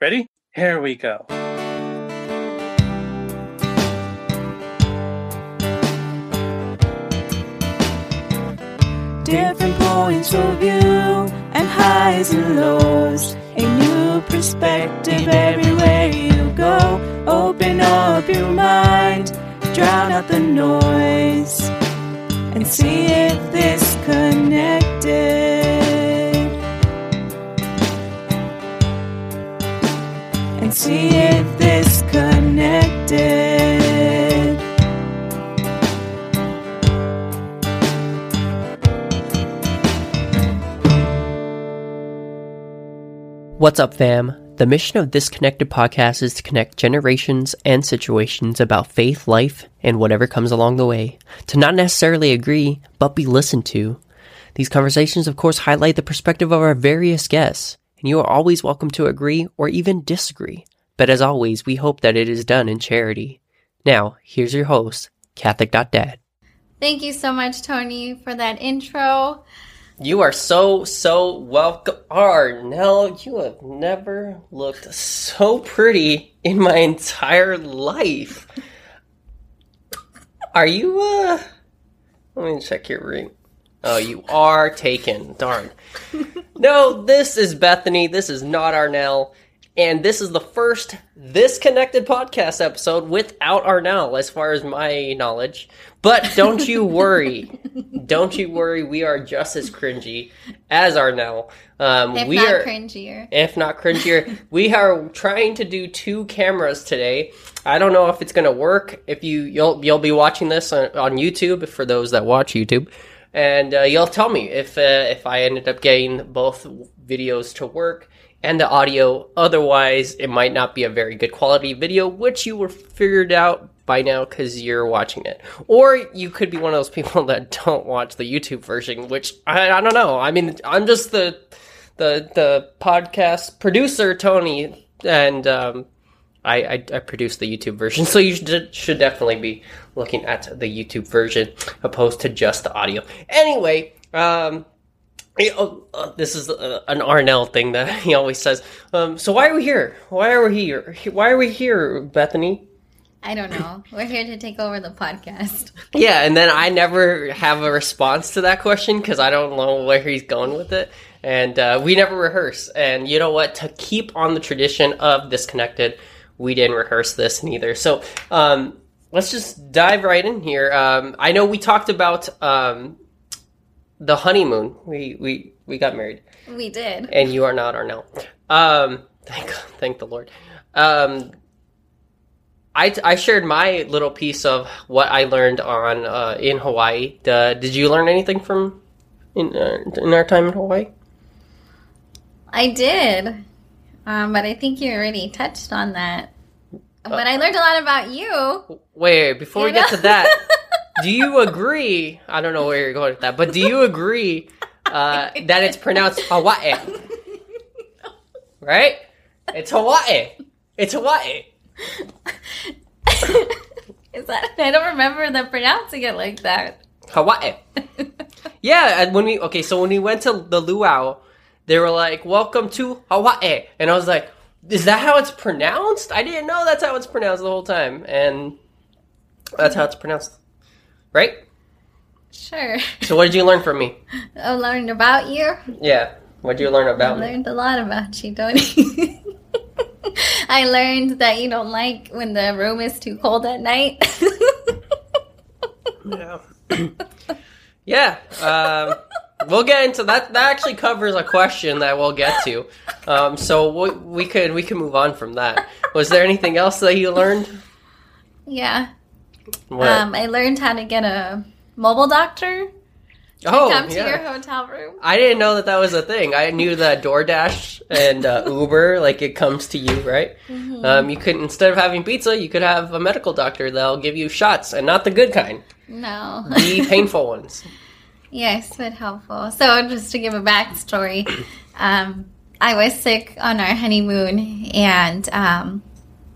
Ready? Here we go. Different points of view and highs and lows. A new perspective everywhere you go. Open up your mind, drown out the noise, and see if this connected. See if this connected. What's up, fam? The mission of this connected podcast is to connect generations and situations about faith, life, and whatever comes along the way. To not necessarily agree, but be listened to. These conversations, of course, highlight the perspective of our various guests, and you are always welcome to agree or even disagree. But as always, we hope that it is done in charity. Now, here's your host, Catholic.dad. Thank you so much, Tony, for that intro. You are so, so welcome. Arnell, you have never looked so pretty in my entire life. Are you, uh, let me check your ring. Oh, you are taken. Darn. No, this is Bethany. This is not Arnell. And this is the first This Connected podcast episode without Arnell, as far as my knowledge. But don't you worry. don't you worry. We are just as cringy as Arnell. Um, If we not are, cringier. if not cringier. we are trying to do two cameras today. I don't know if it's gonna work. If you you'll you'll be watching this on, on YouTube for those that watch YouTube, and uh, you'll tell me if uh, if I ended up getting both videos to work and the audio. Otherwise, it might not be a very good quality video, which you were figured out by now because you're watching it. Or you could be one of those people that don't watch the YouTube version, which I, I don't know. I mean, I'm just the the the podcast producer Tony, and um, I, I I produce the YouTube version, so you should should definitely be looking at the YouTube version opposed to just the audio. Anyway, um. Eh, oh, uh, this is uh, an Arnell thing that he always says. Um, so why are we here? Why are we here? Why are we here, Bethany? I don't know. We're here to take over the podcast. Yeah, and then I never have a response to that question because I don't know where he's going with it. And uh, we never rehearse. And you know what? To keep on the tradition of disconnected, we didn't rehearse this neither. So um, let's just dive right in here. Um, I know we talked about um, the honeymoon. We we we got married, We did. and you are not Arnell. Um, thank thank the Lord. Um, I, I shared my little piece of what I learned on uh, in Hawaii. Uh, did you learn anything from in uh, in our time in Hawaii? I did. Um, but I think you already touched on that. But I learned a lot about you. Wait, before we You get know? to that, do you agree? I don't know where you're going with that, but do you agree uh, that it's pronounced Hawaii? Right? It's Hawaii. It's Hawaii. Is that I don't remember them pronouncing it like that. Hawaii. yeah, and when we okay, so when we went to the luau, they were like, "Welcome to Hawaii," and I was like, "Is that how it's pronounced?" I didn't know that's how it's pronounced the whole time, and that's how it's pronounced, right? Sure. So, what did you learn from me? I learned about you. Yeah, what did you learn about me? I learned a lot about you, Tony. I learned that you don't like when the room is too cold at night. Yeah, yeah. Um, we'll get into that. That actually covers a question that we'll get to. Um, so we, we could we can move on from that. Was there anything else that you learned? yeah. What? Um, I learned how to get a mobile doctor to oh, come to yeah. your hotel room. I didn't know that that was a thing. I knew that DoorDash and uh, Uber, like it comes to you, right? Mm-hmm. Um, you could instead of having pizza, you could have a medical doctor that'll give you shots, and not the good kind, No. the painful ones. yes, but helpful. So just to give a backstory, um, I was sick on our honeymoon, and um,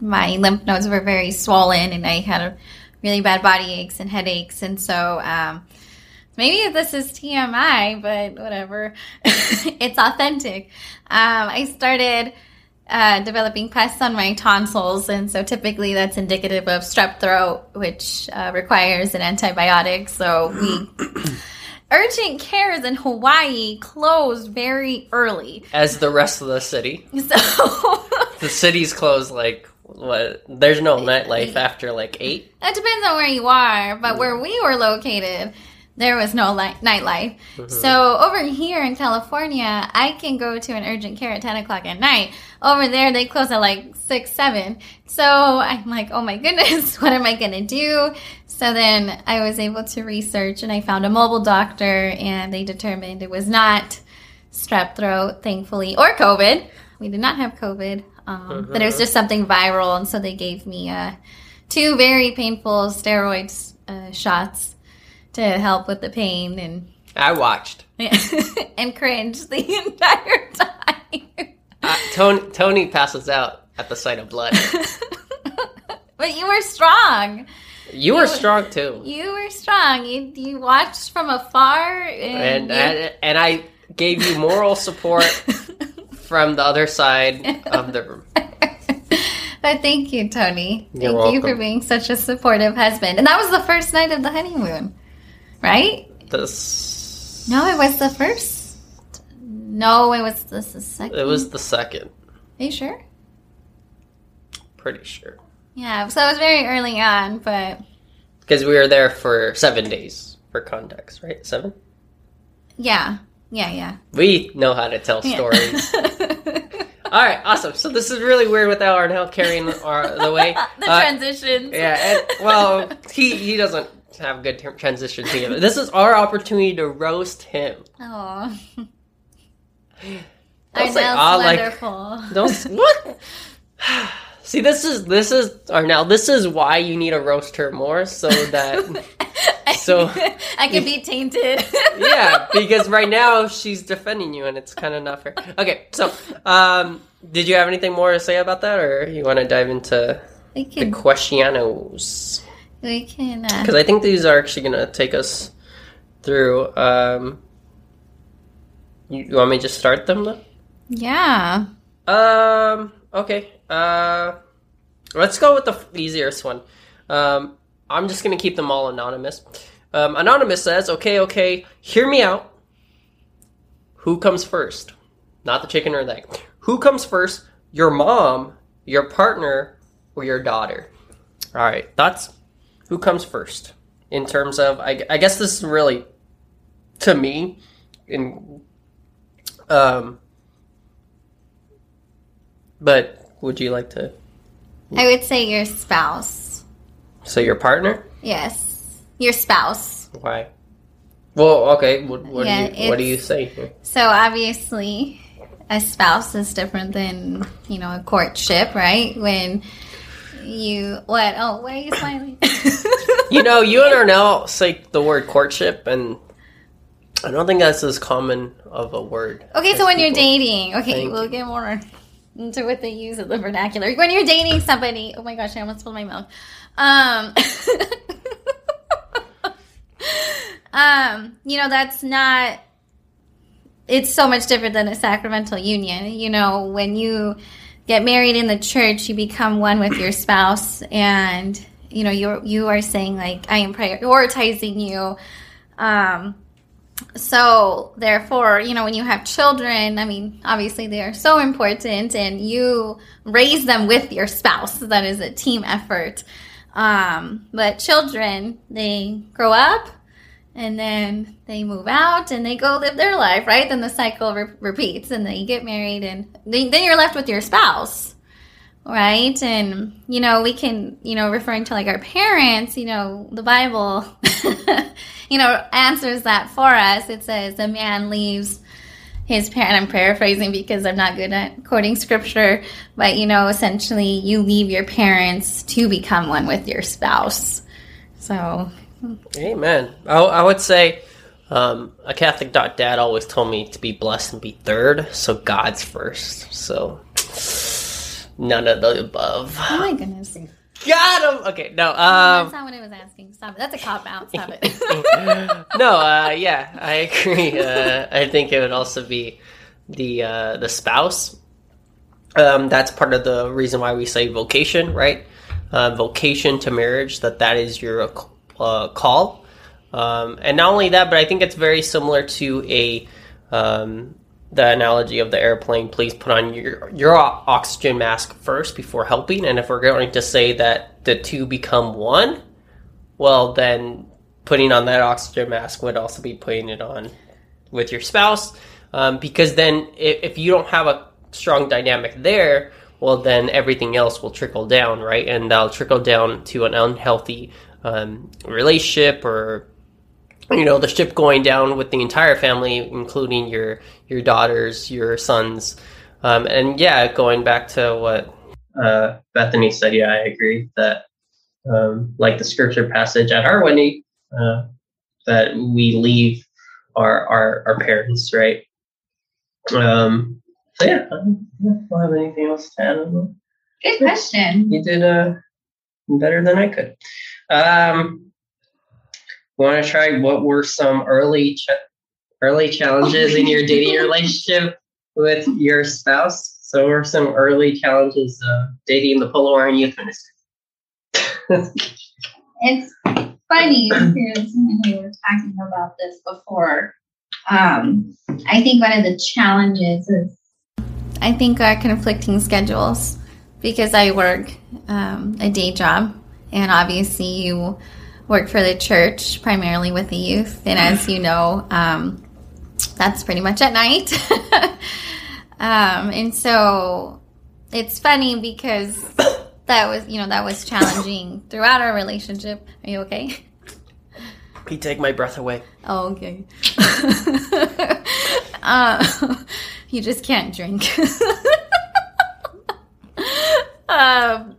my lymph nodes were very swollen, and I had really bad body aches and headaches, and so. Um, Maybe this is TMI, but whatever. it's authentic. Um, I started uh, developing pus on my tonsils, and so typically that's indicative of strep throat, which uh, requires an antibiotic. So we urgent cares in Hawaii closed very early. As the rest of the city, So the city's closed. Like what? There's no nightlife after like eight. it depends on where you are, but where mm-hmm. we were located, there was no li- nightlife. Mm-hmm. So over here in California, I can go to an urgent care at 10 o'clock at night. Over there, they close at like 6, 7. So I'm like, oh my goodness, what am I going to do? So then I was able to research and I found a mobile doctor and they determined it was not strep throat, thankfully, or COVID. We did not have COVID, um, but it was just something viral. And so they gave me uh, two very painful steroids uh, shots to help with the pain and I watched. and cringed the entire time. Uh, Tony Tony passes out at the sight of blood. but you were strong. You were strong too, You were strong. You you watched from afar and and, you- and, and I gave you moral support from the other side of the room. but thank you, Tony. You're thank you for being such a supportive husband. And that was the first night of the honeymoon, right? This No, it was the first. No, it was this the second. it was the second. Are you sure? Pretty sure Yeah, so it was very early on, but because we were there for seven days for context, right? Seven. yeah, yeah, yeah. We know how to tell stories. All right, awesome. So this is really weird without Arnell carrying our, the way. the Uh, transitions. Yeah, and, well, he he doesn't have good ter- transitions either. This is our opportunity to roast him. Oh. Say, Arnell's "Ah," like- wonderful. Don't what? See, this is this is Arnell. This is why you need to roast her more, so that So- I can be tainted. yeah, because right now she's defending you, and it's kind of not fair. Okay, so um, did you have anything more to say about that, or you want to dive into we the can. questionos? We can. Uh, Because I think these are actually going to take us through. Um, you, you want me to just start them though? yeah. Um. Okay. Uh, let's go with the easiest one. Um, I'm just gonna keep them all anonymous. Um, anonymous says, "Okay, okay, hear me out. Who comes first? Not the chicken or the egg. Who comes first? Your mom, your partner, or your daughter? All right, thoughts. Who comes first in terms of? I, I guess this is really to me in um but would you like to I would say your spouse. say your partner? Yes. Your spouse. Why? Well, okay. What, what Yeah, do you what do you say here? So obviously, a spouse is different than you know a courtship, right? When you what? Oh, why are you smiling? You know, you and Arnell say the word courtship, and I don't think that's as common of a word. Okay, so when you're dating, okay, Thank we'll get more into what they use of the vernacular. When you're dating somebody, oh my gosh, I almost spilled my milk. Um, um, you know, that's not. It's so much different than a sacramental union. You know, when you get married in the church, you become one with your spouse, and you know, you're you are saying like, I am prioritizing you. Um, so therefore you know when you have children i mean obviously they are so important and you raise them with your spouse. That is a team effort. Um, but children they grow up and then they move out and they go live their life right? Then the cycle re- repeats and then you get married and then, then you're left with your spouse right? And you know we can you know referring to like our parents you know the bible you know answers that for us it says a man leaves his parent i'm paraphrasing because i'm not good at quoting scripture but you know essentially you leave your parents to become one with your spouse so Amen. I, I would say um, a Catholic dot dad always told me to be blessed and be third, so God's first. So none of the above. oh my goodness Got him. Okay, no. that's Um, not what i was asking stop it that's a cop out stop it no. Uh, yeah, I agree. Uh, I think it would also be the uh, the spouse. Um, that's part of the reason why we say vocation, right? Uh, vocation to marriage, that that is your uh, call. Um, and not only that, but I think it's very similar to a um, the analogy of the airplane. Please put on your your oxygen mask first before helping. And if we're going to say that the two become one, well, then putting on that oxygen mask would also be putting it on with your spouse. Um, because then if, if you don't have a strong dynamic there, well, then everything else will trickle down, right? And that'll trickle down to an unhealthy um, relationship or you know the ship going down with the entire family including your your daughters your sons um, and yeah going back to what uh, bethany said yeah i agree that um, like the scripture passage at our wedding uh, that we leave our our, our parents right um, so yeah, I don't have anything else to add. Good question. You did uh, better than I could. Um, want to try what were some early ch- early challenges in your dating relationship with your spouse? So, what were some early challenges of dating the Polaroid youth minister? it's funny because we were talking about this before. Um, I think one of the challenges is I think our conflicting schedules because I work um, a day job and obviously you work for the church primarily with the youth. And as you know um, that's pretty much at night. Um, and so it's funny because that was you know that was challenging throughout our relationship. Are you okay? You take my breath away? Oh okay. Uh, you just can't drink. um,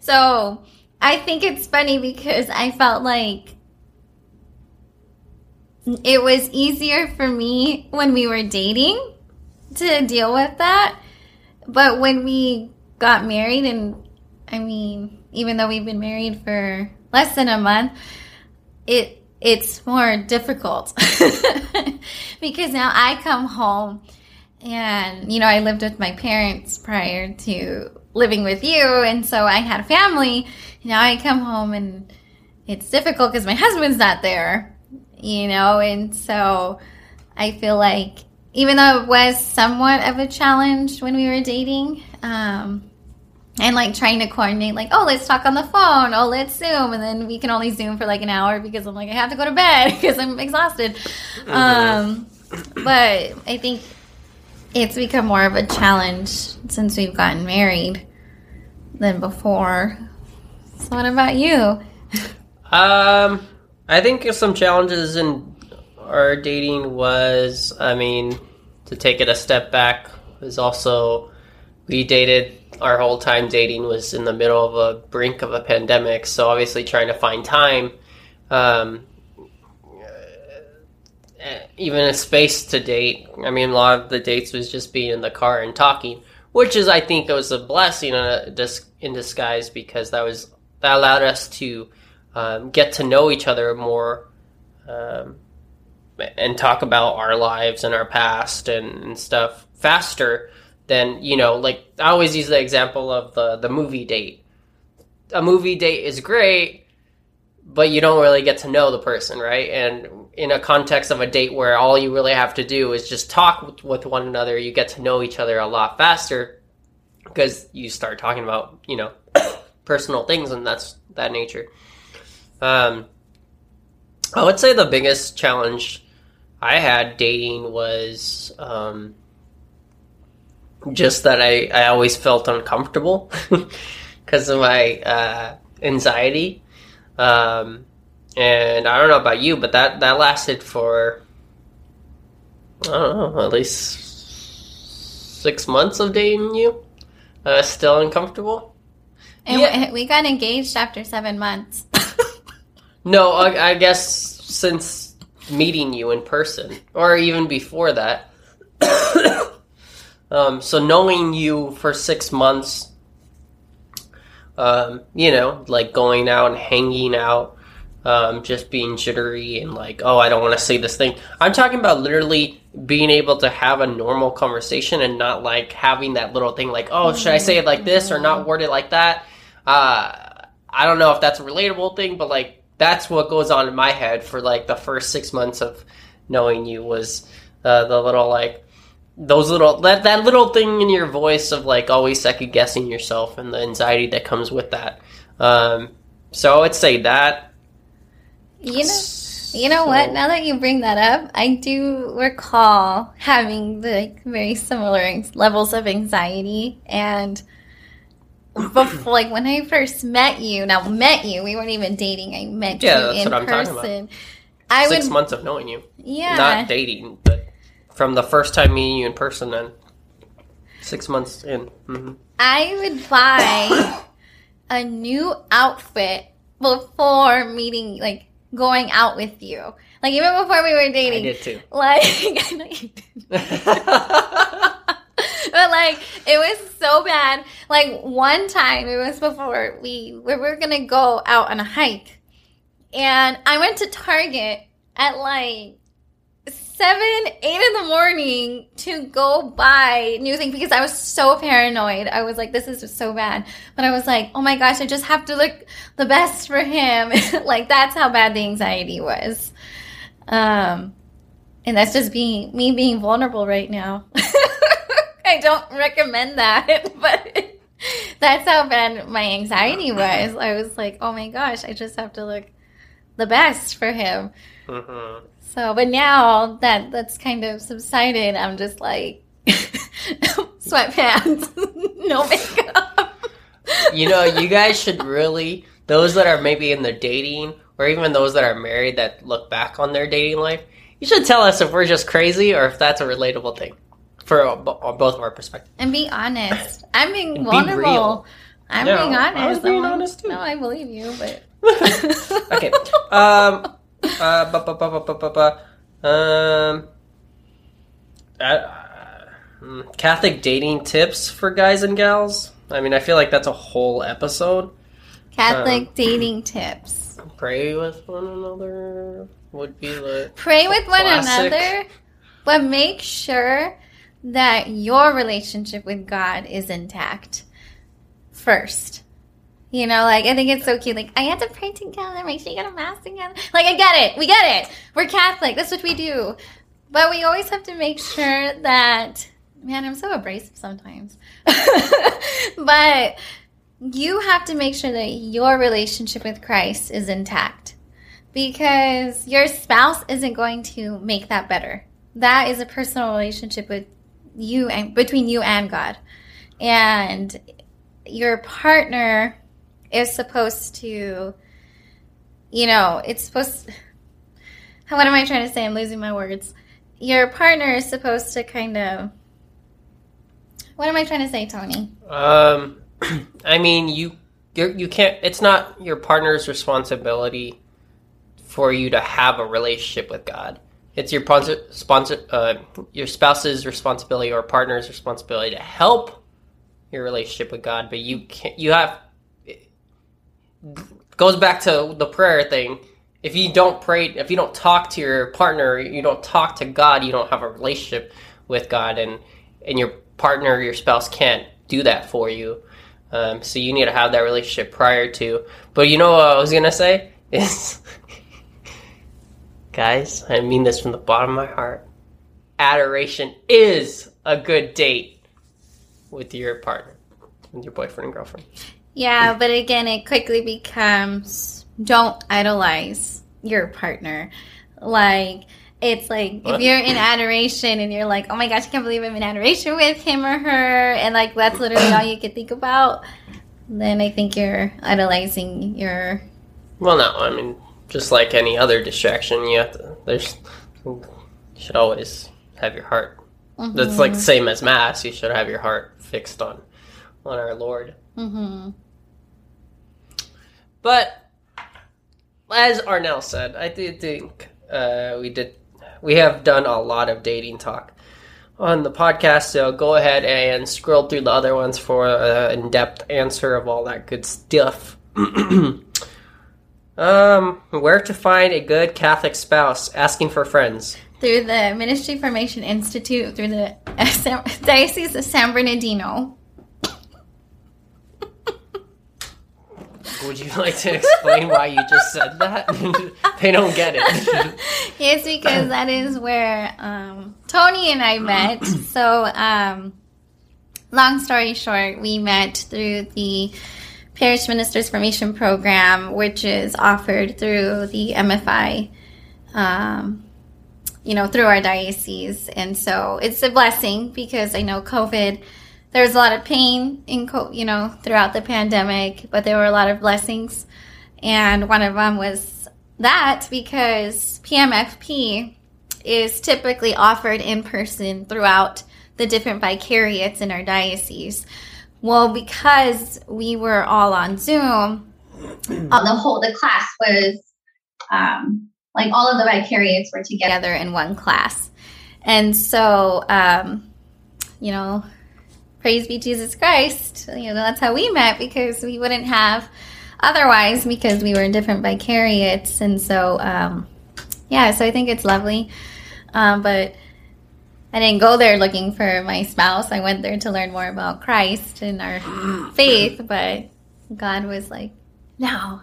so I think it's funny because I felt like it was easier for me when we were dating to deal with that. But when we got married, and I mean, even though we've been married for less than a month, it it's more difficult because now I come home and, you know, I lived with my parents prior to living with you. And so I had a family. Now I come home and it's difficult because my husband's not there, you know? And so I feel like even though it was somewhat of a challenge when we were dating, um, and like trying to coordinate, like, oh, let's talk on the phone, oh, let's Zoom, and then we can only Zoom for like an hour because I'm like, I have to go to bed because I'm exhausted. Mm-hmm. Um, but I think it's become more of a challenge since we've gotten married than before. So, what about you? Um, I think some challenges in our dating was, I mean, to take it a step back, was also we dated our whole time dating was in the middle of a brink of a pandemic, so obviously trying to find time. Um, even a space to date. I mean, a lot of the dates was just being in the car and talking, which is, I think, was a blessing in disguise because that was that allowed us to um, get to know each other more um, and talk about our lives and our past and, and stuff faster than you know. Like I always use the example of the the movie date. A movie date is great, but you don't really get to know the person, right? And in a context of a date where all you really have to do is just talk with, one another, you get to know each other a lot faster because you start talking about, you know, personal things and that's that nature. Um, I would say the biggest challenge I had dating was um, just that I, I always felt uncomfortable because of my uh, anxiety. Um, and I don't know about you, but that that lasted for I don't know at least six months of dating you. Uh, still uncomfortable. And yeah. we got engaged after seven months. no, I, I guess since meeting you in person, or even before that. um, so knowing you for six months, um, you know, like going out and hanging out um, just being jittery and like, oh, I don't want to say this thing. I'm talking about literally being able to have a normal conversation and not like having that little thing like, oh, should I say it like this or not word it like that? Uh, I don't know if that's a relatable thing, but like that's what goes on in my head for like the first six months of knowing you was uh, the little like those little that that little thing in your voice of like always second guessing yourself and the anxiety that comes with that. Um, so I would say that. You know, you know what? Now that you bring that up, I do recall having the like, very similar levels of anxiety and. Before, like when I first met you, now met you, we weren't even dating. I met Yeah, you that's in what I'm talking about. person. I six would, months of knowing you, yeah, not dating, but from the first time meeting you in person, and six months in. hmm I would buy a new outfit before meeting, like going out with you. Like even before we were I dating. did too. Like I know you did. but like it was so bad. Like one time it was before we we were gonna go out on a hike. And I went to Target at like seven, eight in the morning to go buy new things because I was so paranoid. I was like, this is so bad. But I was like, oh my gosh, I just have to look the best for him. like that's how bad the anxiety was. Um, and that's just being me being vulnerable right now. I don't recommend that, but that's how bad my anxiety was. I was like, oh my gosh, I just have to look the best for him. hmm So, but now that that's kind of subsided, I'm just like sweatpants, no makeup. You know, you guys should really those that are maybe in the dating or even those that are married that look back on their dating life. You should tell us if we're just crazy or if that's a relatable thing for uh, on both of our perspectives. And be honest. I'm being And be vulnerable. real. I'm No, being honest. I was being honest, too. No, I believe you, but okay. Um. Uh. Bu- bu- bu- bu- bu- bu- Um. Uh, mm, Catholic dating tips for guys and gals. I mean, I feel like that's a whole episode. Catholic Um, dating tips. Pray with one another would be the Pray with one Classic. another, but make sure that your relationship with God is intact first. You know, like I think it's so cute. Like I had to pray together, make sure you go a mass together. Like I get it, we get it. We're Catholic. That's what we do. But we always have to make sure that. Man, I'm so abrasive sometimes. but you have to make sure that your relationship with Christ is intact because your spouse isn't going to make that better. That is a personal relationship with you and between you and God. And your partner is supposed to you know, it's supposed what am I trying to say? I'm losing my words. Your partner is supposed to kind of what am I trying to say, Tony? Um, I mean, you you're, you can't. It's not your partner's responsibility for you to have a relationship with God. It's your sponsor, sponsor uh, your spouse's responsibility or partner's responsibility to help your relationship with God. But you can't. You have. Goes back to the prayer thing. If you don't pray, if you don't talk to your partner, you don't talk to God, you don't have a relationship with God, and and your partner, your spouse can't do that for you. Um, so you need to have that relationship prior to. But you know what I was gonna say is, guys, I mean this from the bottom of my heart. Adoration is a good date with your partner, with your boyfriend and girlfriend. Yeah, but again, it quickly becomes don't idolize your partner. Like, it's like What? if you're in adoration and you're like, oh my gosh, I can't believe I'm in adoration with him or her, and like that's literally all you can think about, then I think you're idolizing your. Well, no, I mean just like any other distraction, you have to. There's you should always have your heart. That's like the same as mass. You should have your heart fixed on on our Lord. Hmm But as Arnell said, I do think uh, we did we have done a lot of dating talk on the podcast. So go ahead and scroll through the other ones for an in-depth answer of all that good stuff. Um, where to find a good Catholic spouse? Asking for friends. Through the Ministry Formation Institute, through the Diocese of San Bernardino. Would you like to explain why you just said that? they don't get it. It's because that is where um, Tony and I met. So, um, long story short, we met through the Parish Ministers Formation Program, which is offered through the MFI, um, you know, through our diocese. And so it's a blessing because I know COVID, there was a lot of pain in, you know, throughout the pandemic, but there were a lot of blessings. And one of them was that because PMFP is typically offered in person throughout the different vicariates in our diocese. Well, because we were all on Zoom, the whole the class was um, like all of the vicariates were together in one class, and so um, you know, praise be Jesus Christ. You know, that's how we met because we wouldn't have otherwise because we were in different vicariates, and so um, yeah. So I think it's lovely, um, but I didn't go there looking for my spouse. I went there to learn more about Christ and our faith, but God was like, no,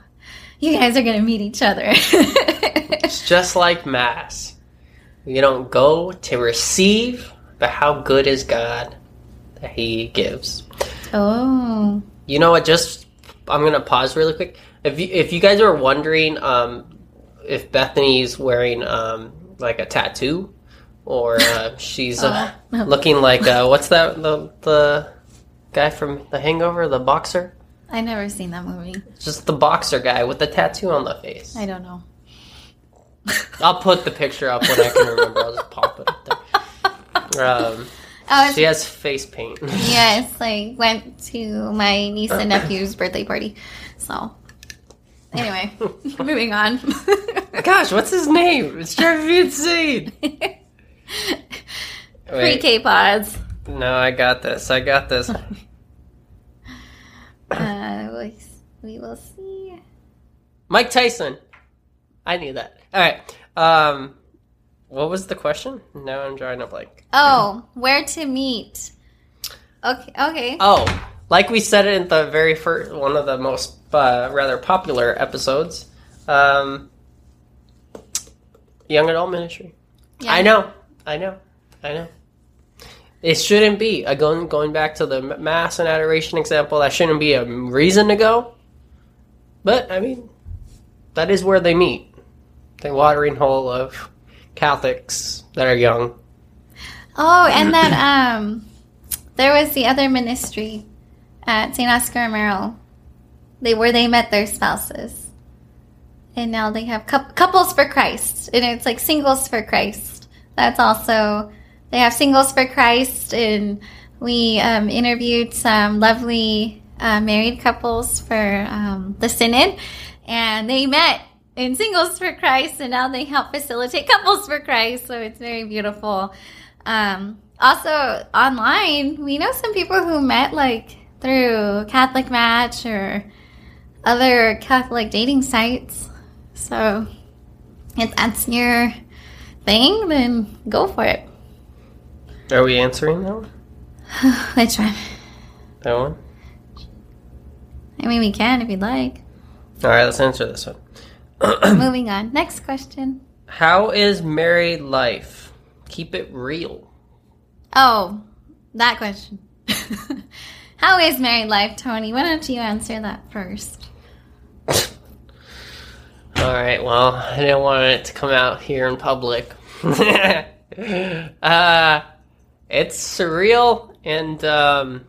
you guys are going to meet each other. it's just like Mass. You don't go to receive, but how good is God that He gives. oh, You know what? Just I'm gonna pause really quick. If you if you guys are wondering um, if Bethany's wearing um, like a tattoo or uh, she's uh, Oh. looking like uh, what's that the the guy from The Hangover, the boxer, I never seen that movie. just the boxer guy with the tattoo on the face. I don't know. I'll put the picture up when I can remember. I'll just pop it up there. Um, Oh, she has face paint. yes, I went to my niece and nephew's birthday party. So, anyway, moving on. Gosh, what's his name? It's driving me insane. Pre-K pods. no, I got this. I got this. Uh, we- we will see. Mike Tyson. I knew that. All right. Um, what was the question? Now I'm drawing a blank. Oh, where to meet? Okay, okay. Oh, like we said it in the very first one of the most uh, rather popular episodes. Um, young adult ministry. Yeah. I know. I know. I know. It shouldn't be going going back to the mass and adoration example. That shouldn't be a reason to go. But I mean, that is where they meet. The watering hole of Catholics that are young. Oh, and then um, there was the other ministry at St. Oscar Romero. They where they met their spouses, and now they have coup couples for Christ, and it's like singles for Christ. That's also they have singles for Christ, and we um, interviewed some lovely uh, married couples for um, the synod, and they met in singles for Christ, and now they help facilitate couples for Christ. So it's very beautiful. Um, also, online, we know some people who met like through Catholic Match or other Catholic dating sites. So if that's your thing, then go for it. Are we answering that one? Which one? That one? I mean, we can if you'd like. All right, let's answer this one. Moving on. Next question. How is married life? Keep it real. Oh, that question. How is married life, Tony? Why don't you answer that first? All right. Well, I didn't want it to come out here in public. uh, it's surreal, and um,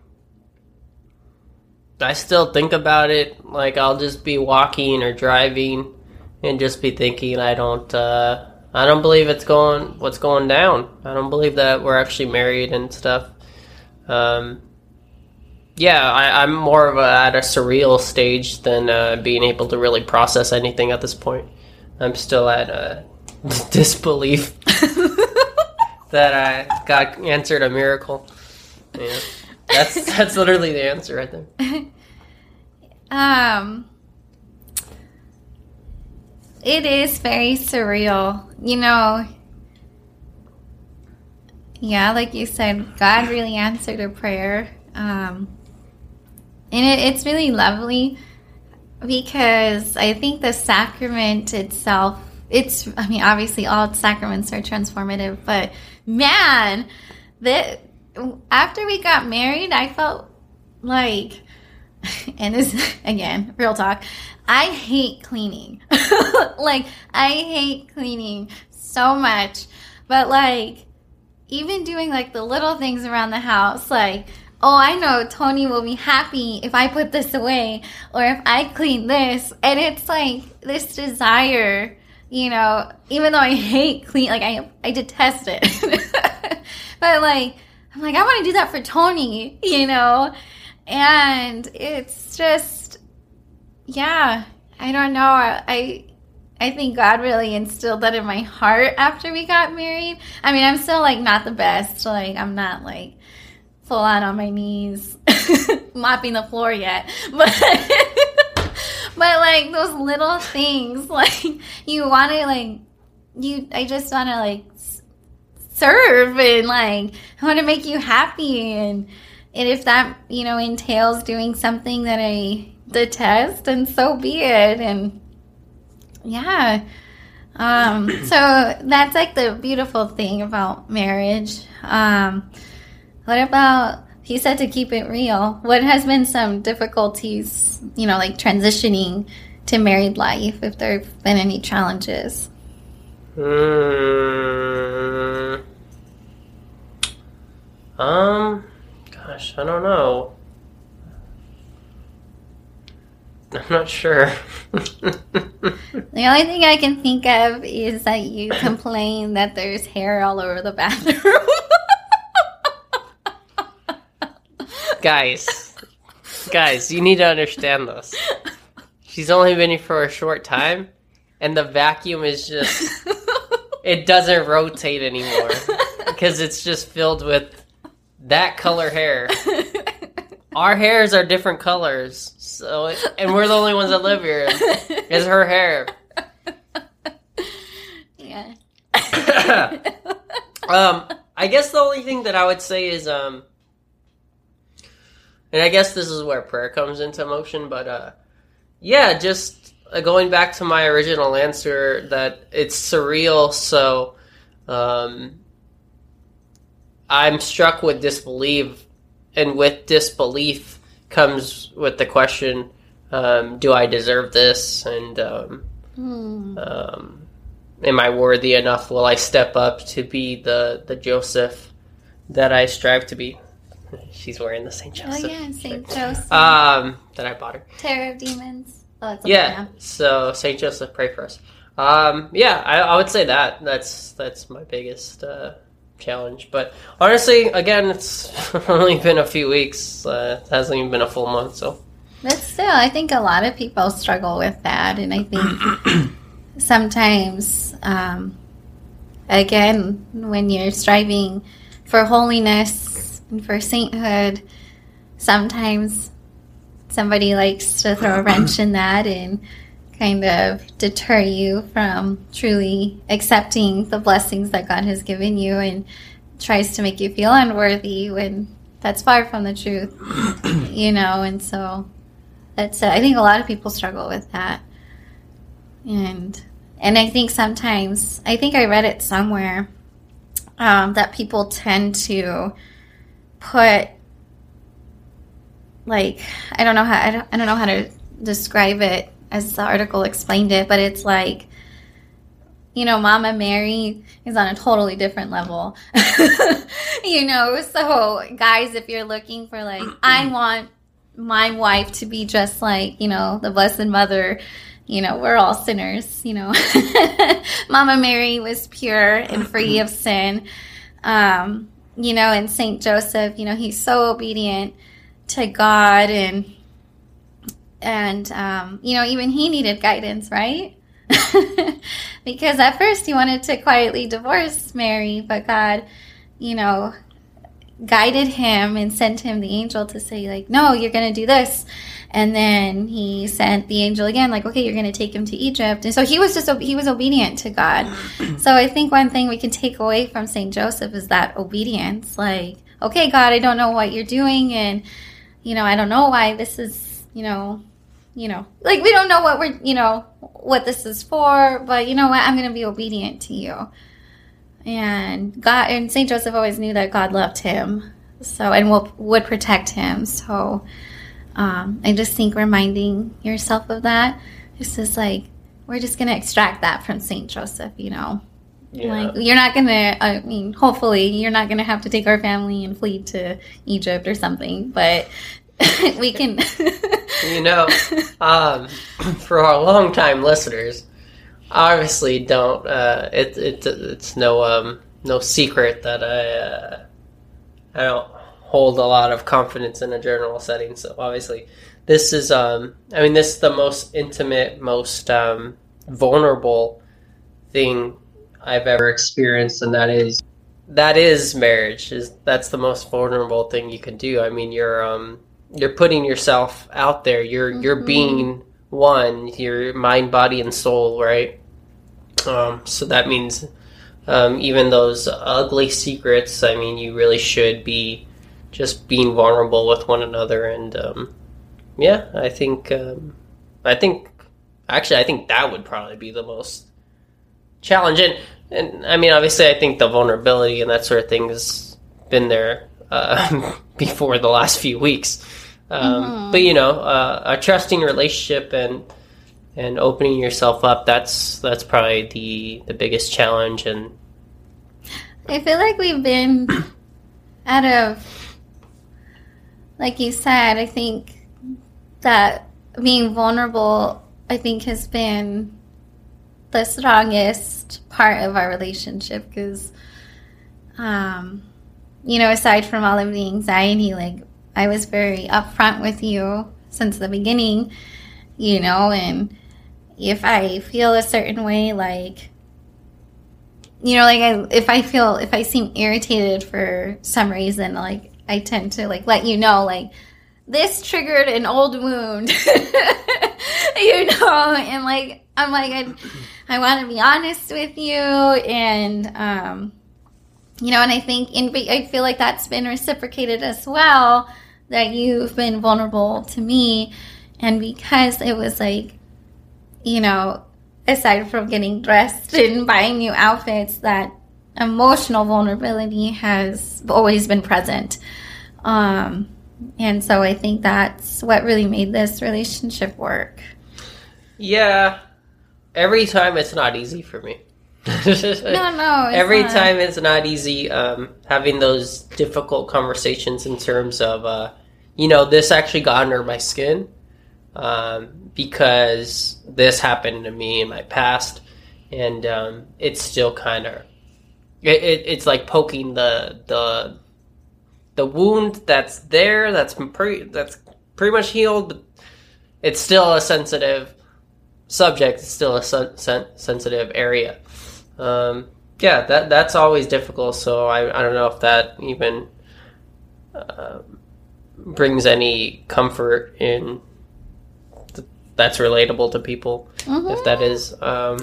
I still think about it. Like I'll just be walking or driving, and just be thinking, I don't, uh, I don't believe it's going, what's going down. I don't believe that we're actually married and stuff. Um, yeah, I, I'm more of a, at a surreal stage than uh, being able to really process anything at this point. I'm still at uh, disbelief that I got answered a miracle. Yeah, that's that's literally the answer right there. Um, it is very surreal. You know, yeah, like you said, God really answered a prayer. Um, and it, it's really lovely because I think the sacrament itself, it's, I mean, obviously all sacraments are transformative, but man, that after we got married, I felt like, and this, again, real talk, I hate cleaning. like, I hate cleaning so much. But, like, even doing like the little things around the house, like, oh, I know Tony will be happy if I put this away or if I clean this. And it's like this desire, you know, even though I hate clean, like I, I detest it. but like, I'm like, I want to do that for Tony, you know? And it's just, yeah, I don't know. I, I think God really instilled that in my heart after we got married. I mean, I'm still like not the best. Like, I'm not like full on on my knees mopping the floor yet. But but like those little things, like you want to like you I just want to like serve and like I want to make you happy and and if that, you know, entails doing something that I detest, and so be it. And yeah. Um, so that's like the beautiful thing about marriage. Um, what about he said to keep it real? What has been some difficulties, you know, like transitioning to married life if there have been any challenges? Mm, um, gosh, I don't know. I'm not sure. the only thing I can think of is that you complain that there's hair all over the bathroom. guys, guys, you need to understand this. She's only been here for a short time, and the vacuum is just. It doesn't rotate anymore because it's just filled with that color hair. Our hairs are different colors, so and we're the only ones that live here. It's her hair. yeah. um, I guess the only thing that I would say is um, and I guess this is where prayer comes into motion, but uh, yeah, just uh, going back to my original answer that it's surreal. So, um, I'm struck with disbelief, and with disbelief comes with the question, um, do I deserve this? And um, um, am I worthy enough? Will I step up to be the the Joseph that I strive to be? She's wearing the Saint Joseph. Oh yeah, Saint Joseph, Um, that I bought her. Terror of Demons. Oh, Yeah. So Saint Joseph, pray for us. Um, yeah, I, I would say that that's that's my biggest uh, challenge. But honestly, again, it's only been a few weeks. Uh, it hasn't even been a full month. So But still, I think a lot of people struggle with that, and I think sometimes, um, again, when you're striving for holiness and for sainthood, sometimes somebody likes to throw a wrench in that and kind of deter you from truly accepting the blessings that God has given you and tries to make you feel unworthy when that's far from the truth, you know, and so that's I think a lot of people struggle with that. And and I think sometimes I think I read it somewhere um, that people tend to put like I don't know how I don't, I don't know how to describe it as the article explained it, but it's like you know, Mama Mary is on a totally different level. you know, so guys, if you're looking for like, I want my wife to be just like, you know, the Blessed Mother, you know, we're all sinners, you know. Mama Mary was pure and free of sin. Um, you know, and Saint Joseph, you know, he's so obedient to God and and um, you know, even he needed guidance, right? because at first he wanted to quietly divorce Mary, but God, you know, guided him and sent him the angel to say, like, no, you're going to do this. And then he sent the angel again, like, okay, you're going to take him to Egypt. And so he was just, he was obedient to God. so I think one thing we can take away from St. Joseph is that obedience. Like, okay, God, I don't know what you're doing. And, you know, I don't know why this is, you know, you know, like we don't know what we're, you know, what this is for, but you know what? I'm going to be obedient to you. And God, and St. Joseph always knew that God loved him. So, and will, would protect him. So, um, I just think reminding yourself of that, is just like, we're just going to extract that from St. Joseph, you know. Yeah. Like you're not gonna. I mean, hopefully, you're not gonna have to take our family and flee to Egypt or something. But we can. you know, um, for our longtime listeners, obviously don't. Uh, it, it it's no um, no secret that I uh, I don't hold a lot of confidence in a journal setting. So obviously, this is um, I mean, this is the most intimate, most um, vulnerable thing I've ever experienced, and that is that is marriage. Is that's the most vulnerable thing you can do. I mean, you're um you're putting yourself out there. You're mm-hmm. you're being one. Your mind, body, and soul, right? Um, so that means um, even those ugly secrets. I mean, you really should be just being vulnerable with one another, and um, yeah, I think um, I think actually I think that would probably be the most challenge. And, and I mean, obviously, I think the vulnerability and that sort of thing has been there uh, before the last few weeks. Um, mm-hmm. But you know, uh, a trusting relationship and and opening yourself up that's that's probably the the biggest challenge. And I feel like we've been out of, like you said, I think that being vulnerable, I think, has been the strongest part of our relationship because, um, you know, aside from all of the anxiety, like I was very upfront with you since the beginning, you know, and if I feel a certain way, like, you know, like I, if I feel, if I seem irritated for some reason, like I tend to like let you know, like, this triggered an old wound, you know, and like, I'm like, I, I want to be honest with you. And, um, you know, and I think, in, I feel like that's been reciprocated as well, that you've been vulnerable to me. And because it was like, you know, aside from getting dressed and buying new outfits, that emotional vulnerability has always been present. Um, and so I think that's what really made this relationship work. Yeah, every time it's not easy for me. no, no. every not. time it's not easy um, having those difficult conversations in terms of, uh, you know, this actually got under my skin um, because this happened to me in my past, and um, it's still kind of it, it, it's like poking the the the wound that's there that's pretty that's pretty much healed, but it's still a sensitive subject It's still a sen- sen- sensitive area. Um, yeah, that that's always difficult. So I, I don't know if that even uh, brings any comfort in th- that's relatable to people. Mm-hmm. If that is, because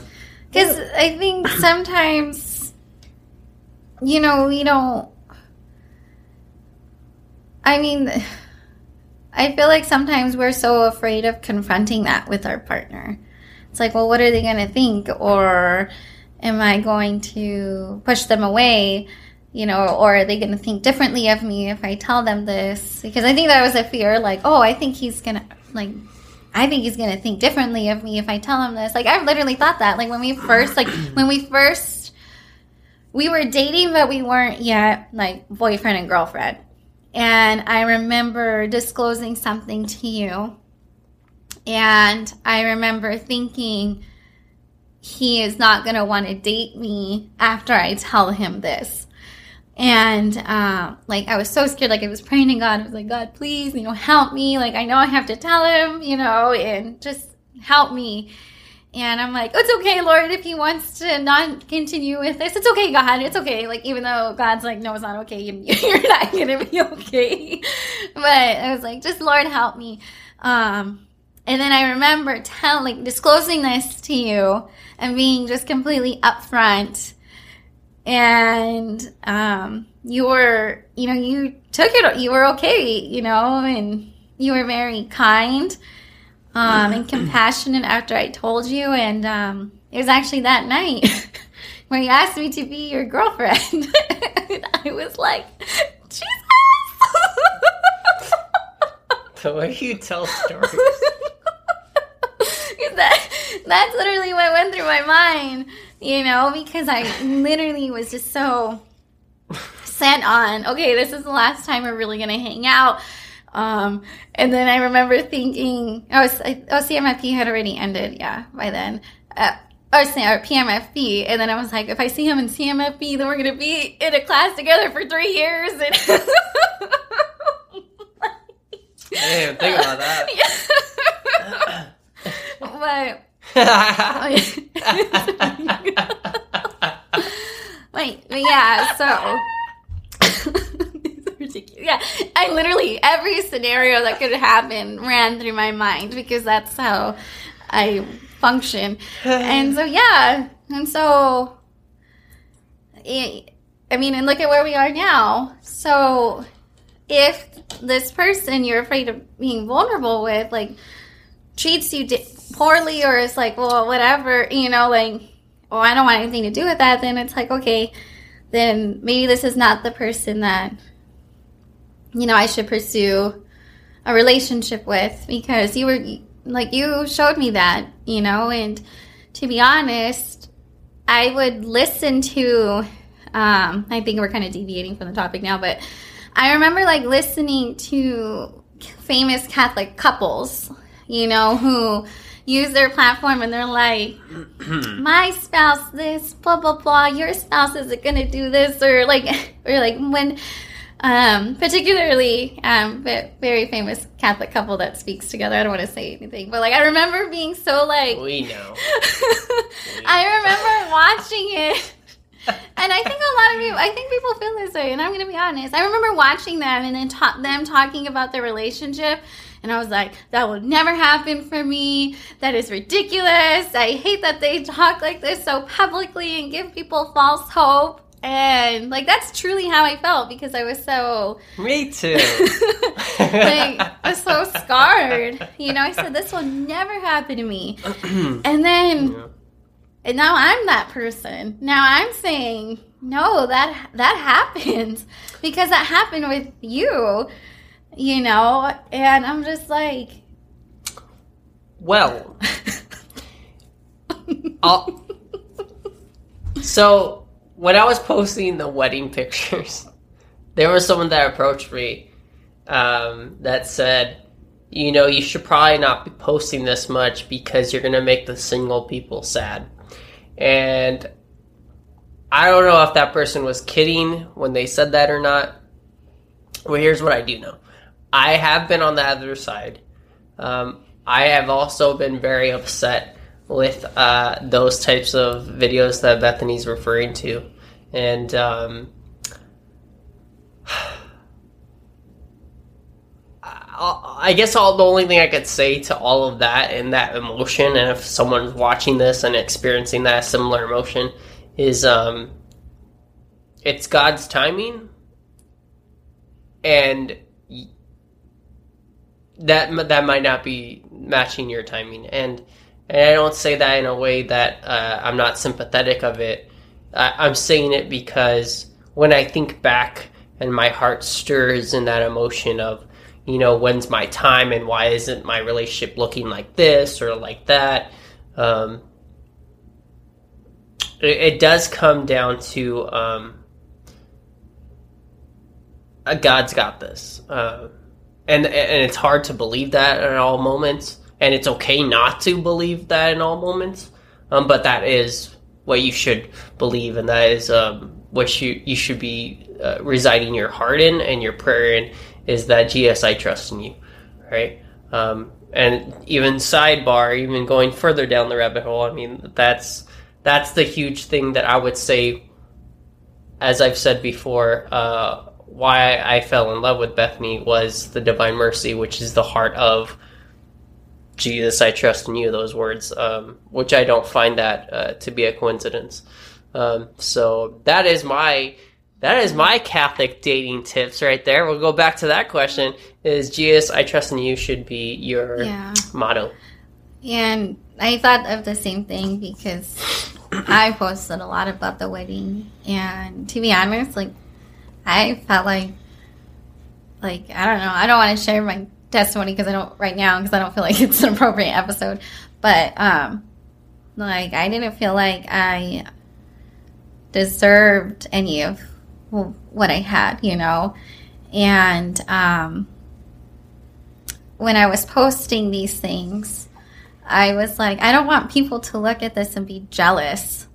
um, I think sometimes you know we don't. I mean. I feel like sometimes we're so afraid of confronting that with our partner. It's like, well, what are they going to think? Or am I going to push them away? You know, or are they going to think differently of me if I tell them this? Because I think that was a fear, like, oh, I think he's going to, like, I think he's going to think differently of me if I tell him this. Like, I've literally thought that. Like, when we first, like, when we first, we were dating, but we weren't yet, like, boyfriend and girlfriend. And I remember disclosing something to you and I remember thinking, he is not going to want to date me after I tell him this. And uh, like, I was so scared. Like, I was praying to God. I was like, God, please, you know, help me. Like, I know I have to tell him, you know, and just help me. And I'm like, it's okay, Lord, if he wants to not continue with this, it's okay, God, it's okay. Like, even though God's like, no, it's not okay, you're not to be okay. But I was like, just Lord, help me. Um, and then I remember telling, like, disclosing this to you and being just completely upfront. And um, you were, you know, you took it, you were okay, you know, and you were very kind um, and compassionate after I told you. And um, it was actually that night where you asked me to be your girlfriend. I was like, Jesus. The way you tell stories. that, that's literally what went through my mind, you know, because I literally was just so set on, okay, this is the last time we're really going to hang out. Um, and then I remember thinking, oh, oh, CMFP had already ended, yeah, by then. Uh, or, or PMFP, and then I was like, if I see him in CMFP, then we're gonna be in a class together for three years. And Damn, think about that. but wait, but yeah, so. Yeah, I literally every scenario that could happen ran through my mind because that's how I function. and so yeah, and so I mean, and look at where we are now. So if this person you're afraid of being vulnerable with, like, treats you di- poorly or it's like, well, whatever, you know, like, oh, I don't want anything to do with that, then it's like, okay, then maybe this is not the person that, you know, I should pursue a relationship with because you were, like, you showed me that, you know, and to be honest, I would listen to, um, I think we're kind of deviating from the topic now, but I remember like listening to famous Catholic couples, you know, who use their platform and they're like, my spouse this, blah, blah, blah, your spouse isn't going to do this, or like, or like when, um, particularly, um, very famous Catholic couple that speaks together. I don't want to say anything, but like, I remember being so like, we know. I remember watching it and I think a lot of people, I think people feel this way, and I'm going to be honest. I remember watching them and then ta- them talking about their relationship, and I was like, that will never happen for me. That is ridiculous. I hate that they talk like this so publicly and give people false hope. And like that's truly how I felt because I was so Me too. like I was so scarred. You know, I said this will never happen to me. and then Yeah. and now I'm that person. Now I'm saying, no, that that happens because that happened with you, you know, and I'm just like Well, I'll, so when I was posting the wedding pictures, there was someone that approached me um, that said, you know, you should probably not be posting this much because you're going to make the single people sad. And I don't know if that person was kidding when they said that or not. Well, here's what I do know I have been on the other side. Um, I have also been very upset with uh, those types of videos that Bethany's referring to. And um, I guess all the only thing I could say to all of that and that emotion, and if someone's watching this and experiencing that similar emotion, is um, it's God's timing, and that that might not be matching your timing. And and I don't say that in a way that uh, I'm not sympathetic of it. I, I'm saying it because when I think back and my heart stirs in that emotion of you know, when's my time and why isn't my relationship looking like this or like that? Um, it, it does come down to um, God's got this, uh, and and it's hard to believe that at all moments, and it's okay not to believe that in all moments, um, but that is what you should believe, and that is um, what you you should be uh, residing your heart in. And your prayer in is that Jesus I trust in you, right? Um, and even sidebar, even going further down the rabbit hole, I mean that's that's the huge thing that I would say, as I've said before, uh, why I fell in love with Bethany was the Divine Mercy, which is the heart of Jesus, I trust in you, those words, um, which I don't find that uh, to be a coincidence. Um, so that is my that is my Catholic dating tips right there. We'll go back to that question: Is Jesus, I trust in you, should be your Yeah. motto? And I thought of the same thing because I posted a lot about the wedding, and to be honest, like I felt like, like I don't know, I don't want to share my testimony because I don't right now because I don't feel like it's an appropriate episode, but um, like I didn't feel like I deserved any of what I had, you know, and um, when I was posting these things. I was like, I don't want people to look at this and be jealous.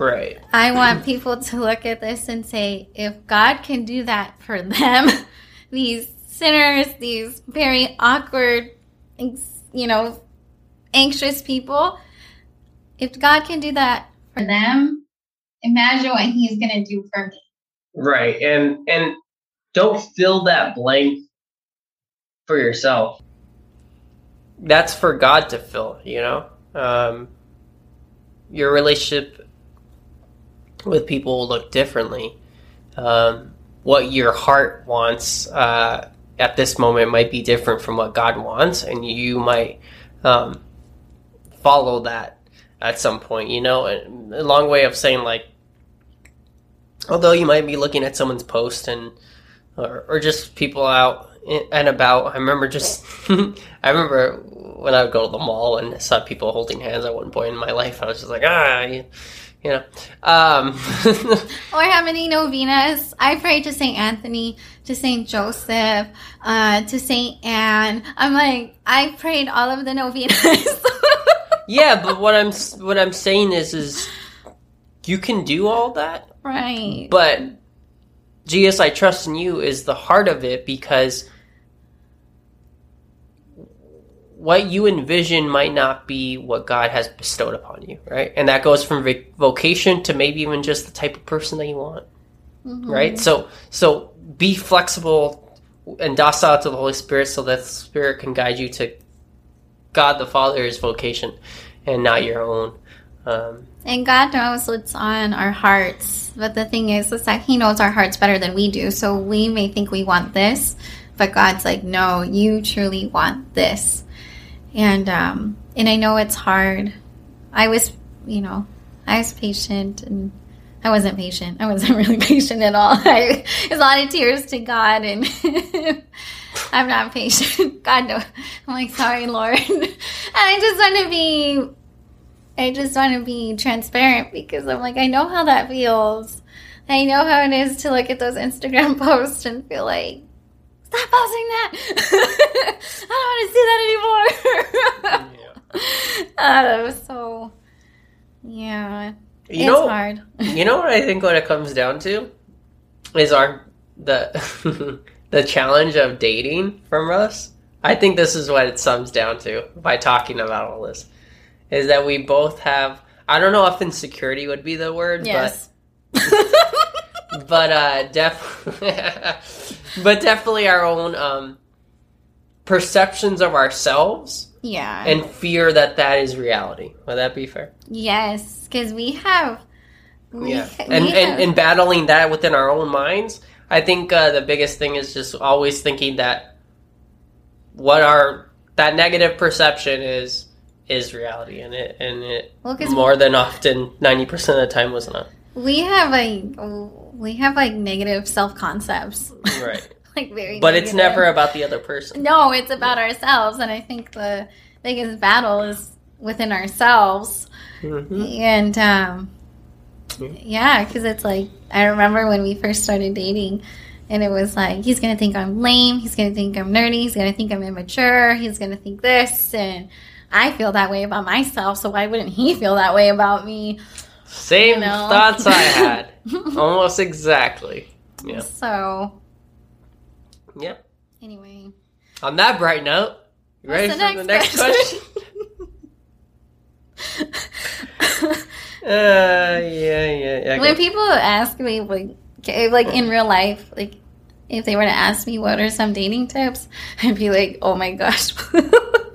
Right. I want people to look at this and say, if God can do that for them, these sinners, these very awkward, you know, anxious people, if God can do that for them, imagine what He's going to do for me. Right. And and don't fill that blank for yourself. That's for God to fill, you know? Um, your relationship with people will look differently. Um, what your heart wants uh, at this moment might be different from what God wants, and you might um, follow that at some point. You know, a long way of saying like, although you might be looking at someone's post and or, or just people out and about. I remember just I remember when I would go to the mall and saw people holding hands at one point in my life. I was just like, ah, you know. Um, or how many novenas? I prayed to Saint Anthony, to Saint Joseph, uh, to Saint Anne. I'm like, I prayed all of the novenas. yeah, but what I'm what I'm saying is, is you can do all that, right? But Jesus, I trust in you is the heart of it because what you envision might not be what God has bestowed upon you, right? And that goes from vocation to maybe even just the type of person that you want, mm-hmm. right? So, so be flexible and docile to the Holy Spirit, so that the Spirit can guide you to God the Father's vocation and not your own. Um, and God knows what's on our hearts, but the thing is, is that He knows our hearts better than we do. So we may think we want this, but God's like, no, you truly want this and um, and I know it's hard. I was, you know, I was patient, and I wasn't patient. I wasn't really patient at all. I, it's a lot of tears to God, and I'm not patient. God no, I'm like sorry, Lord. and I just want to be, I just want to be transparent because I'm like I know how that feels. I know how it is to look at those Instagram posts and feel like stop posting that. I don't want to see that anymore. yeah. Uh, so, yeah, you it's know, hard. you know what I think what it comes down to is our the the challenge of dating from us. I think this is what it sums down to by talking about all this. Is that we both have I don't know if insecurity would be the word, yes. but but uh def but definitely our own um, perceptions of ourselves. Yeah. And fear that that is reality. Would that be fair? Yes, because we have. We, yeah. And, we and, have... and battling that within our own minds, I think uh, the biggest thing is just always thinking that what our that negative perception is is reality and it and it well, more than often 90% of the time was not we have like we have like negative self concepts. Right. like very But negative. it's never about the other person. No, it's about ourselves and I think the biggest battle is within ourselves. Mm-hmm. And um yeah, because it's like I remember when we first started dating and it was like he's gonna think I'm lame, he's gonna think I'm nerdy, he's gonna think I'm immature, he's gonna think this and I feel that way about myself, so why wouldn't he feel that way about me? Same you know? thoughts I had. Almost exactly. Yeah. So. Yeah. Anyway. On that bright note, you ready the for the next question? uh, yeah, yeah, yeah. When people ask me, like, like in real life, like, if they were to ask me what are some dating tips, I'd be like, oh my gosh.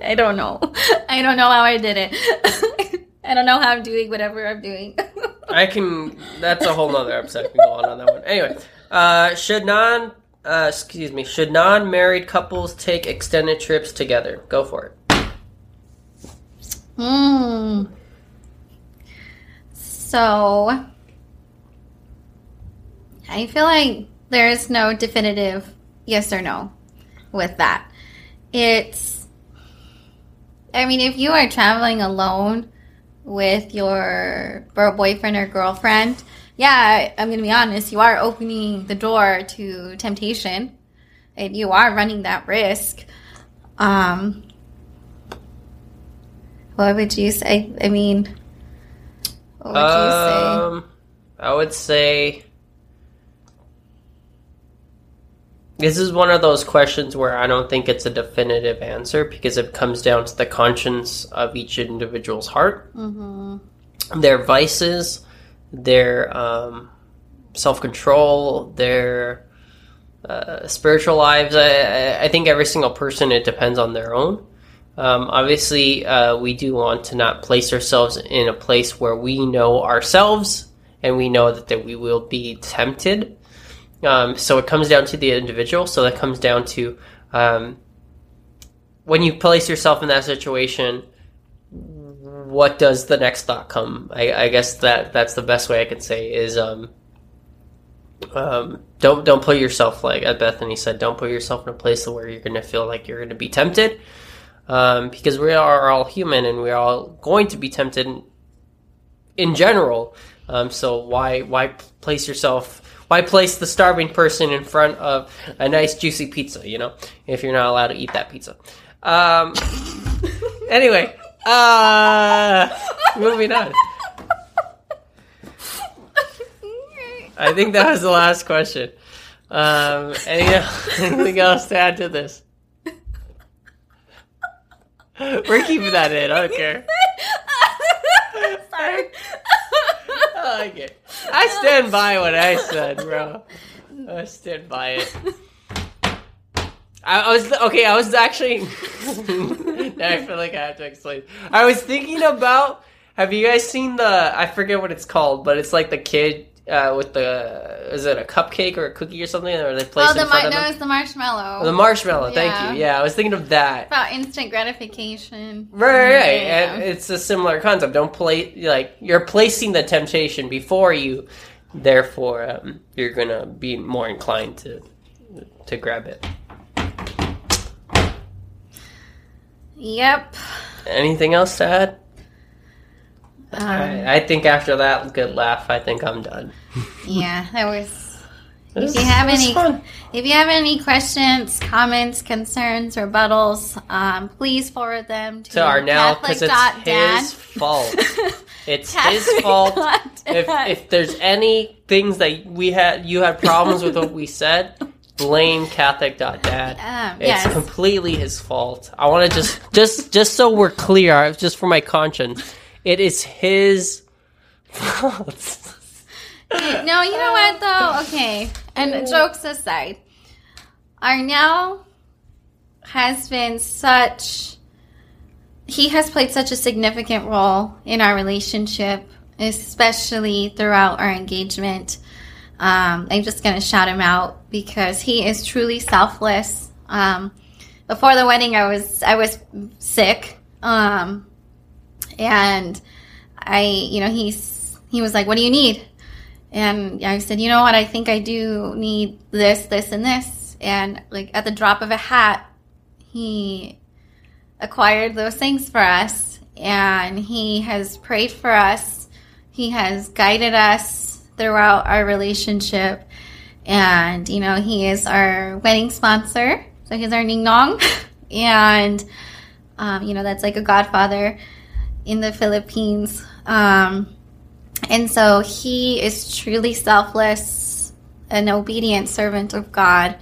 I don't know. I don't know how I did it. I don't know how I'm doing whatever I'm doing. I can. That's a whole nother episode. Can go on on that one. Anyway, uh, should non, uh, excuse me, should non-married couples take extended trips together? Go for it. Hmm. So, I feel like there is no definitive yes or no with that. It's, I mean, if you are traveling alone with your boyfriend or girlfriend, yeah, I'm going to be honest, you are opening the door to temptation and you are running that risk. Um, what would you say? I mean, what would Um, I would say this is one of those questions where I don't think it's a definitive answer because it comes down to the conscience of each individual's heart. Mm-hmm. their vices, their um, self control, their uh, spiritual lives. I, I- I think every single person it depends on their own. Um, obviously, uh, we do want to not place ourselves in a place where we know ourselves and we know that, that we will be tempted. Um, so it comes down to the individual. So that comes down to um, when you place yourself in that situation, what does the next thought come? I, I guess that that's the best way I can say is um, um, don't don't put yourself like Bethany said, don't put yourself in a place where you're going to feel like you're going to be tempted, um, because we are all human and we're all going to be tempted in, in general. Um, so why why place yourself? Why place the starving person in front of a nice juicy pizza? You know, if you're not allowed to eat that pizza. Um, anyway, uh, moving on. I think that was the last question. Um, any, anything else to add to this? We're keeping that in. I don't care. Sorry. I like it. I stand by what I said, bro. I stand by it. I, was okay. I was actually. now I feel like I have to explain. I was thinking about. Have you guys seen the? I forget what it's called, but it's like the kid uh, with the. Is it a cupcake or a cookie or something? Or they place Oh, the in front mar- of no, it's the marshmallow. The marshmallow. Thank Yeah. you. Yeah, I was thinking of that. about instant gratification. Right, right, right. Yeah. And it's a similar concept. Don't play like you're placing the temptation before you, therefore um, you're gonna be more inclined to to grab it. Yep. Anything else to add? Um, I, I think after that good laugh, I think I'm done. yeah, that was. If you have any, fun. if you have any questions, comments, concerns, rebuttals, um, please forward them to, to Arnell because it's his fault. It's his fault. If if there's any things that we had, you had problems with what we said, blame Catholic.dad. Um, It's yes. completely his fault. I want to just, just, just so we're clear, just for my conscience, it is his fault. No, you know what though? Okay. And jokes aside, Arnell has been such he has played such a significant role in our relationship, especially throughout our engagement. Um, I'm just gonna shout him out because he is truly selfless. Um, before the wedding, I was I was sick, um, and I, you know, he's he was like, "What do you need?" And I said, you know what? I think I do need this, this, and this. And like at the drop of a hat, he acquired those things for us. And he has prayed for us. He has guided us throughout our relationship. And, you know, he is our wedding sponsor. So he's our Ninong. and, um, you know, that's like a godfather in the Philippines. Um, and so he is truly selfless, an obedient servant of God.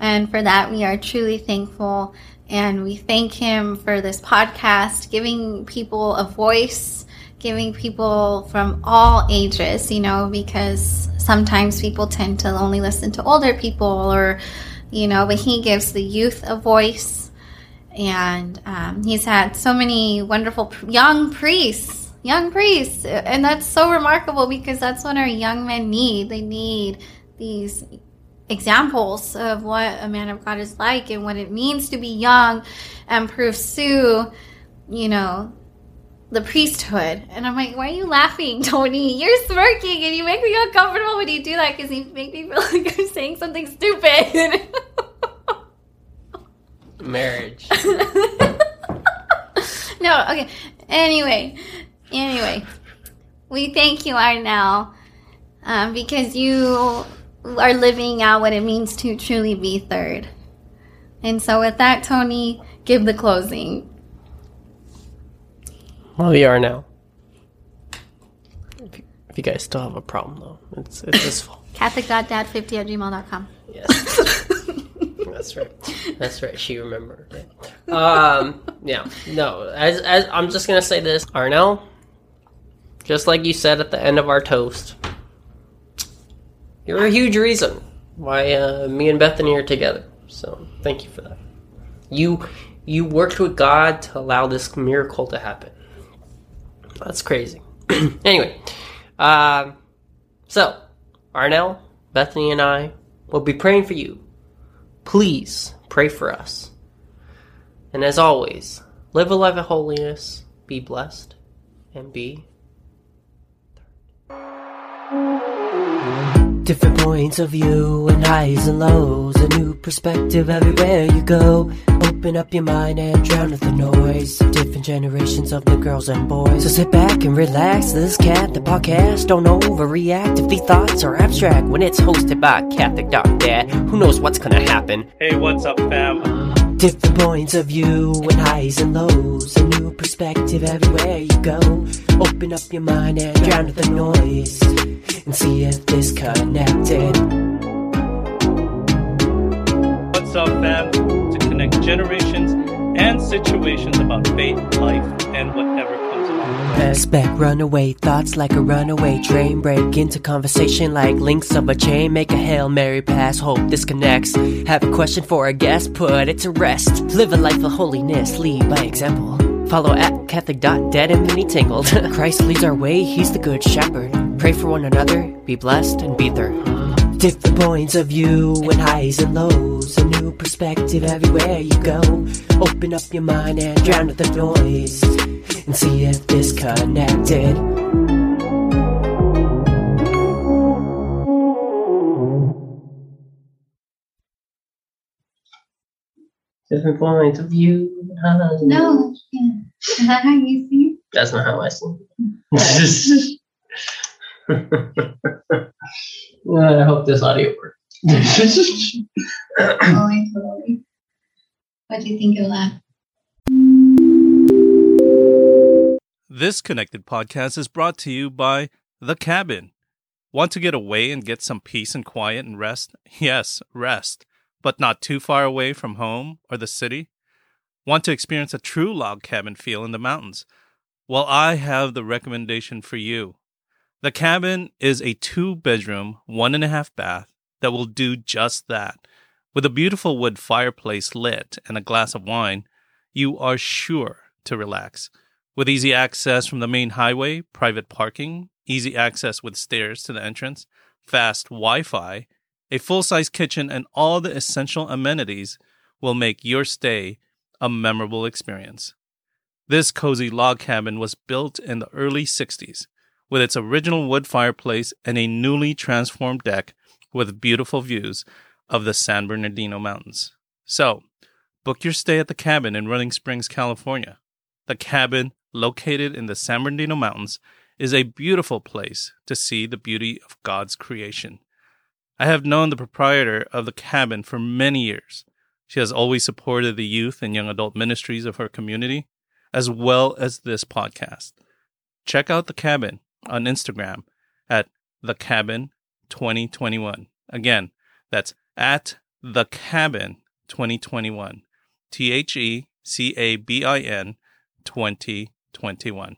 And for that, we are truly thankful. And we thank him for this podcast, giving people a voice, giving people from all ages, you know, because sometimes people tend to only listen to older people or, you know, but he gives the youth a voice and um, he's had so many wonderful young priests, young priests, and that's so remarkable because that's what our young men need. They need these examples of what a man of God is like and what it means to be young and pursue, you know, the priesthood. And I'm like, why are you laughing, Tony? You're smirking and you make me uncomfortable when you do that because you make me feel like I'm saying something stupid. Marriage. no, okay. Anyway, anyway, we thank you, Arnell, um, because you are living out what it means to truly be third. And so, with that, Tony, give the closing. Well, we are now. If you, if you guys still have a problem, though, it's, it's his fault. Catholic.dad50 at gmail.com. Yes. That's right. That's right. She remembered. Um, yeah. No. As, as I'm just gonna say this, Arnell. Just like you said at the end of our toast, you're a huge reason why uh, me and Bethany are together. So thank you for that. You you worked with God to allow this miracle to happen. That's crazy. anyway, um, so Arnell, Bethany, and I will be praying for you please pray for us. And as always, live a life of holiness, be blessed, and be. Different points of view and highs and lows, a new perspective everywhere you go. Open up your mind and drown out the noise different generations of the girls and boys. So sit back and relax. This Cat, the podcast. Don't overreact if the thoughts are abstract. When it's hosted by Catholic.dad, who knows what's gonna happen? Hey, what's up, fam? Different points of view and highs and lows, a new perspective everywhere you go. Open up your mind and drown out the noise, and see if this connected. What's up, fam? Generations and situations about faith, life, and whatever comes along. Expect runaway thoughts like a runaway train. Break into conversation like links of a chain. Make a Hail Mary pass, hope this connects. Have a question for a guest, put it to rest. Live a life of holiness, lead by example. Follow at Catholic.dad and mini tangled. Christ leads our way, he's the good shepherd. Pray for one another, be blessed, and be there. Different points of view and highs and lows. A new perspective everywhere you go. Open up your mind and drown out the noise. And see if this connected. Different points of view. and No, yeah. is that how you see it? That's not how I sing. I hope this audio works. Totally, totally. What do you think of that? This Connected podcast is brought to you by The Cabin. Want to get away and get some peace and quiet and rest? Yes, rest, but not too far away from home or the city? Want to experience a true log cabin feel in the mountains? Well, I have the recommendation for you. The cabin is a two bedroom, one and a half bath that will do just that. With a beautiful wood fireplace lit and a glass of wine, you are sure to relax. With easy access from the main highway, private parking, easy access with stairs to the entrance, fast Wi Fi, a full size kitchen, and all the essential amenities will make your stay a memorable experience. This cozy log cabin was built in the early 60s with its original wood fireplace and a newly transformed deck with beautiful views of the San Bernardino Mountains. So, book your stay at the cabin in Running Springs, California. The cabin, located in the San Bernardino Mountains, is a beautiful place to see the beauty of God's creation. I have known the proprietor of the cabin for many years. She has always supported the youth and young adult ministries of her community, as well as this podcast. Check out the cabin on Instagram at the cabin 2021. Again, that's at the cabin 2021. T H E C A B I N 2021.